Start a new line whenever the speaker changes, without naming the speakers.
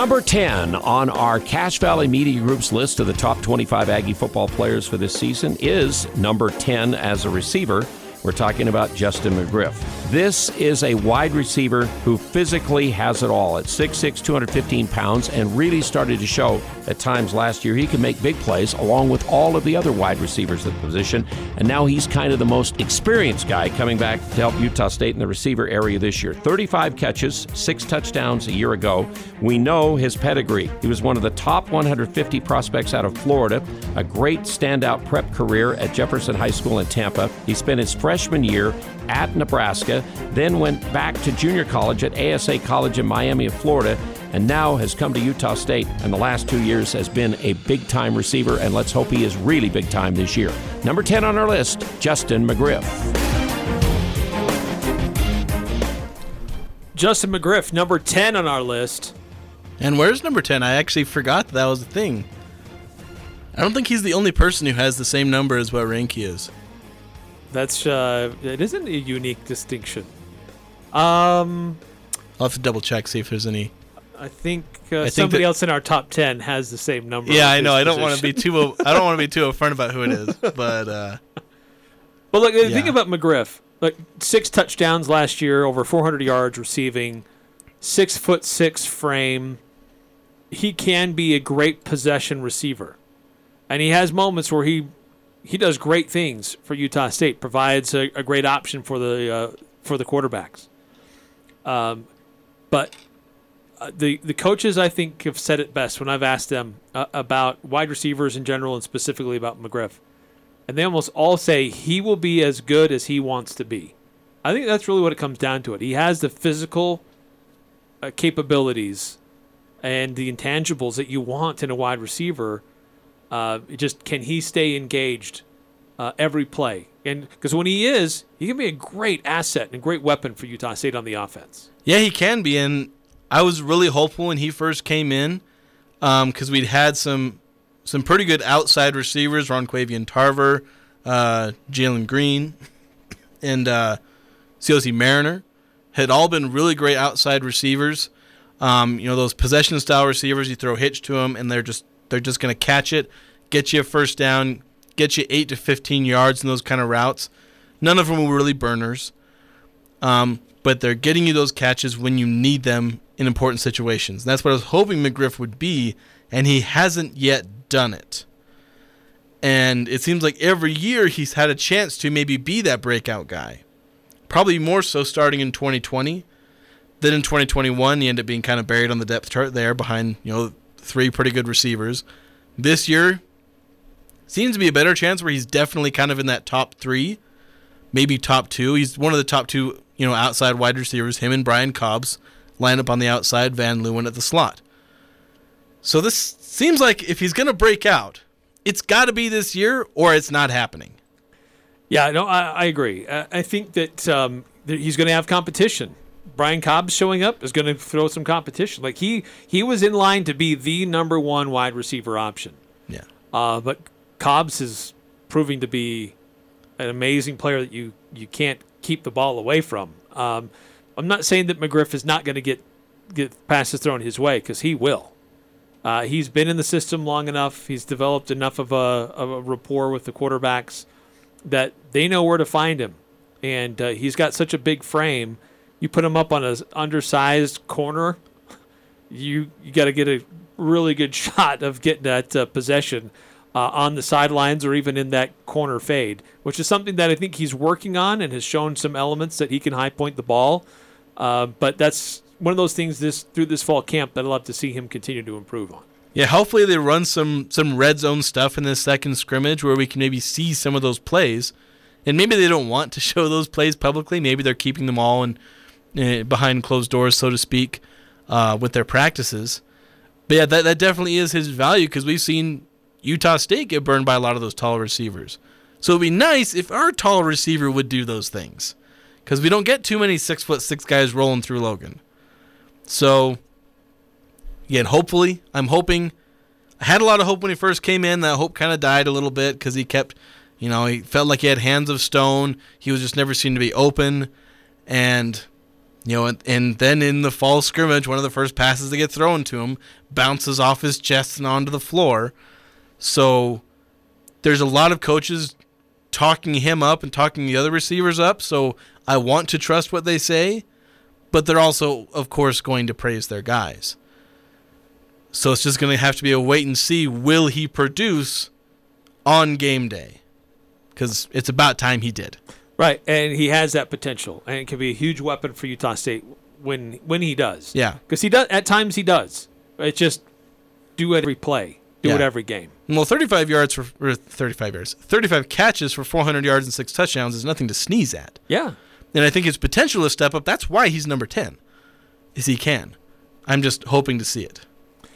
Number 10 on our Cache Valley Media Group's list of the top 25 Aggie football players for this season is number 10 as a receiver. We're talking about Justin McGriff. This is a wide receiver who physically has it all at 6'6, 215 pounds, and really started to show at times last year he can make big plays along with all of the other wide receivers at the position. And now he's kind of the most experienced guy coming back to help Utah State in the receiver area this year. 35 catches, six touchdowns a year ago. We know his pedigree. He was one of the top 150 prospects out of Florida, a great standout prep career at Jefferson High School in Tampa. He spent his freshman year at Nebraska, then went back to junior college at ASA College in Miami of Florida, and now has come to Utah State and the last two years has been a big time receiver, and let's hope he is really big time this year. Number 10 on our list, Justin McGriff.
Justin McGriff, number 10 on our list.
And where's number 10? I actually forgot that, that was a thing. I don't think he's the only person who has the same number as what rank he is.
That's uh, it isn't a unique distinction. Um,
I'll have to double check see if there's any.
I think, uh,
I think
somebody
that-
else in our top ten has the same number.
Yeah, I know. I don't want to be too. I don't want to be too upfront about who it is, but uh,
But look, think
Yeah.
about McGriff. Like six touchdowns last year, over 400 yards receiving, six foot six frame. He can be a great possession receiver, and he has moments where he he does great things for Utah State. Provides a, a great option for the uh, for the quarterbacks. Um, but uh, the the coaches I think have said it best when I've asked them uh, about wide receivers in general and specifically about McGriff and they almost all say he will be as good as he wants to be. I think that's really what it comes down to. It. He has the physical uh, capabilities and the intangibles that you want in a wide receiver. Uh, just can he stay engaged uh, every play? And because when he is, he can be a great asset and a great weapon for Utah State on the offense.
yeah, he can be. And I was really hopeful when he first came in because we'd had some some pretty good outside receivers, Ron Ron'quavion Tarver, uh, Jalen Greene, and uh, Siaosi Mariner had all been really great outside receivers. Um, you know those possession style receivers. You throw hitch to them, and they're just they're just going to catch it, get you a first down, get you eight to fifteen yards in those kind of routes. None of them were really burners, um, but they're getting you those catches when you need them in important situations. And that's what I was hoping McGriff would be, and he hasn't yet done it. And it seems like every year he's had a chance to maybe be that breakout guy. Probably more so starting in 2020. Then in 2021, he ended up being kind of buried on the depth chart there behind, you know, three pretty good receivers. This year seems to be a better chance where he's definitely kind of in that top three, maybe top two. He's one of the top two, you know, outside wide receivers. Him and Brian Cobbs line up on the outside, Van Leeuwen at the slot. So this seems like if he's going to break out, it's got to be this year or it's not happening.
Yeah, no, I, I agree. I, I think that, um, that he's going to have competition. Brian Cobbs showing up is going to throw some competition. Like he he was in line to be the number one wide receiver option.
Yeah.
Uh, but Cobbs is proving to be an amazing player that you you can't keep the ball away from. Um, I'm not saying that McGriff is not going to get get passes thrown his way because he will. Uh, he's been in the system long enough. He's developed enough of a, of a rapport with the quarterbacks that they know where to find him, and uh, he's got such a big frame. You put him up on an undersized corner, you you got to get a really good shot of getting that uh, possession uh, on the sidelines or even in that corner fade, which is something that I think he's working on and has shown some elements that he can high point the ball. Uh, but that's one of those things this through this fall camp that I'd love to see him continue to improve on.
Yeah, hopefully they run some some red zone stuff in this second scrimmage where we can maybe see some of those plays. And maybe they don't want to show those plays publicly. Maybe they're keeping them all in, behind closed doors, so to speak, uh, with their practices. But yeah, that, that definitely is his value because we've seen Utah State get burned by a lot of those tall receivers. So it'd be nice if our tall receiver would do those things because we don't get too many six foot six guys rolling through Logan. So again, hopefully, I'm hoping. I had a lot of hope when he first came in. That hope kind of died a little bit because he kept, you know, he felt like he had hands of stone. He was just never seemed to be open, and You know, and, and then in the fall scrimmage, one of the first passes that get thrown to him bounces off his chest and onto the floor. So there's a lot of coaches talking him up and talking the other receivers up. So I want to trust what they say, but they're also, of course, going to praise their guys. So it's just going to have to be a wait and see. Will he produce on game day? Because it's about time he did.
Right, and he has that potential, and it can be a huge weapon for Utah State when when he does.
Yeah.
because he does at times he does. It's just do it every play, do
Yeah.
it every game.
Well, 35 yards for 35 yards, 35 catches for 400 yards and six touchdowns is nothing to sneeze at.
Yeah,
And I think his potential to step up. That's why he's number 10, is he can. I'm just hoping to see it.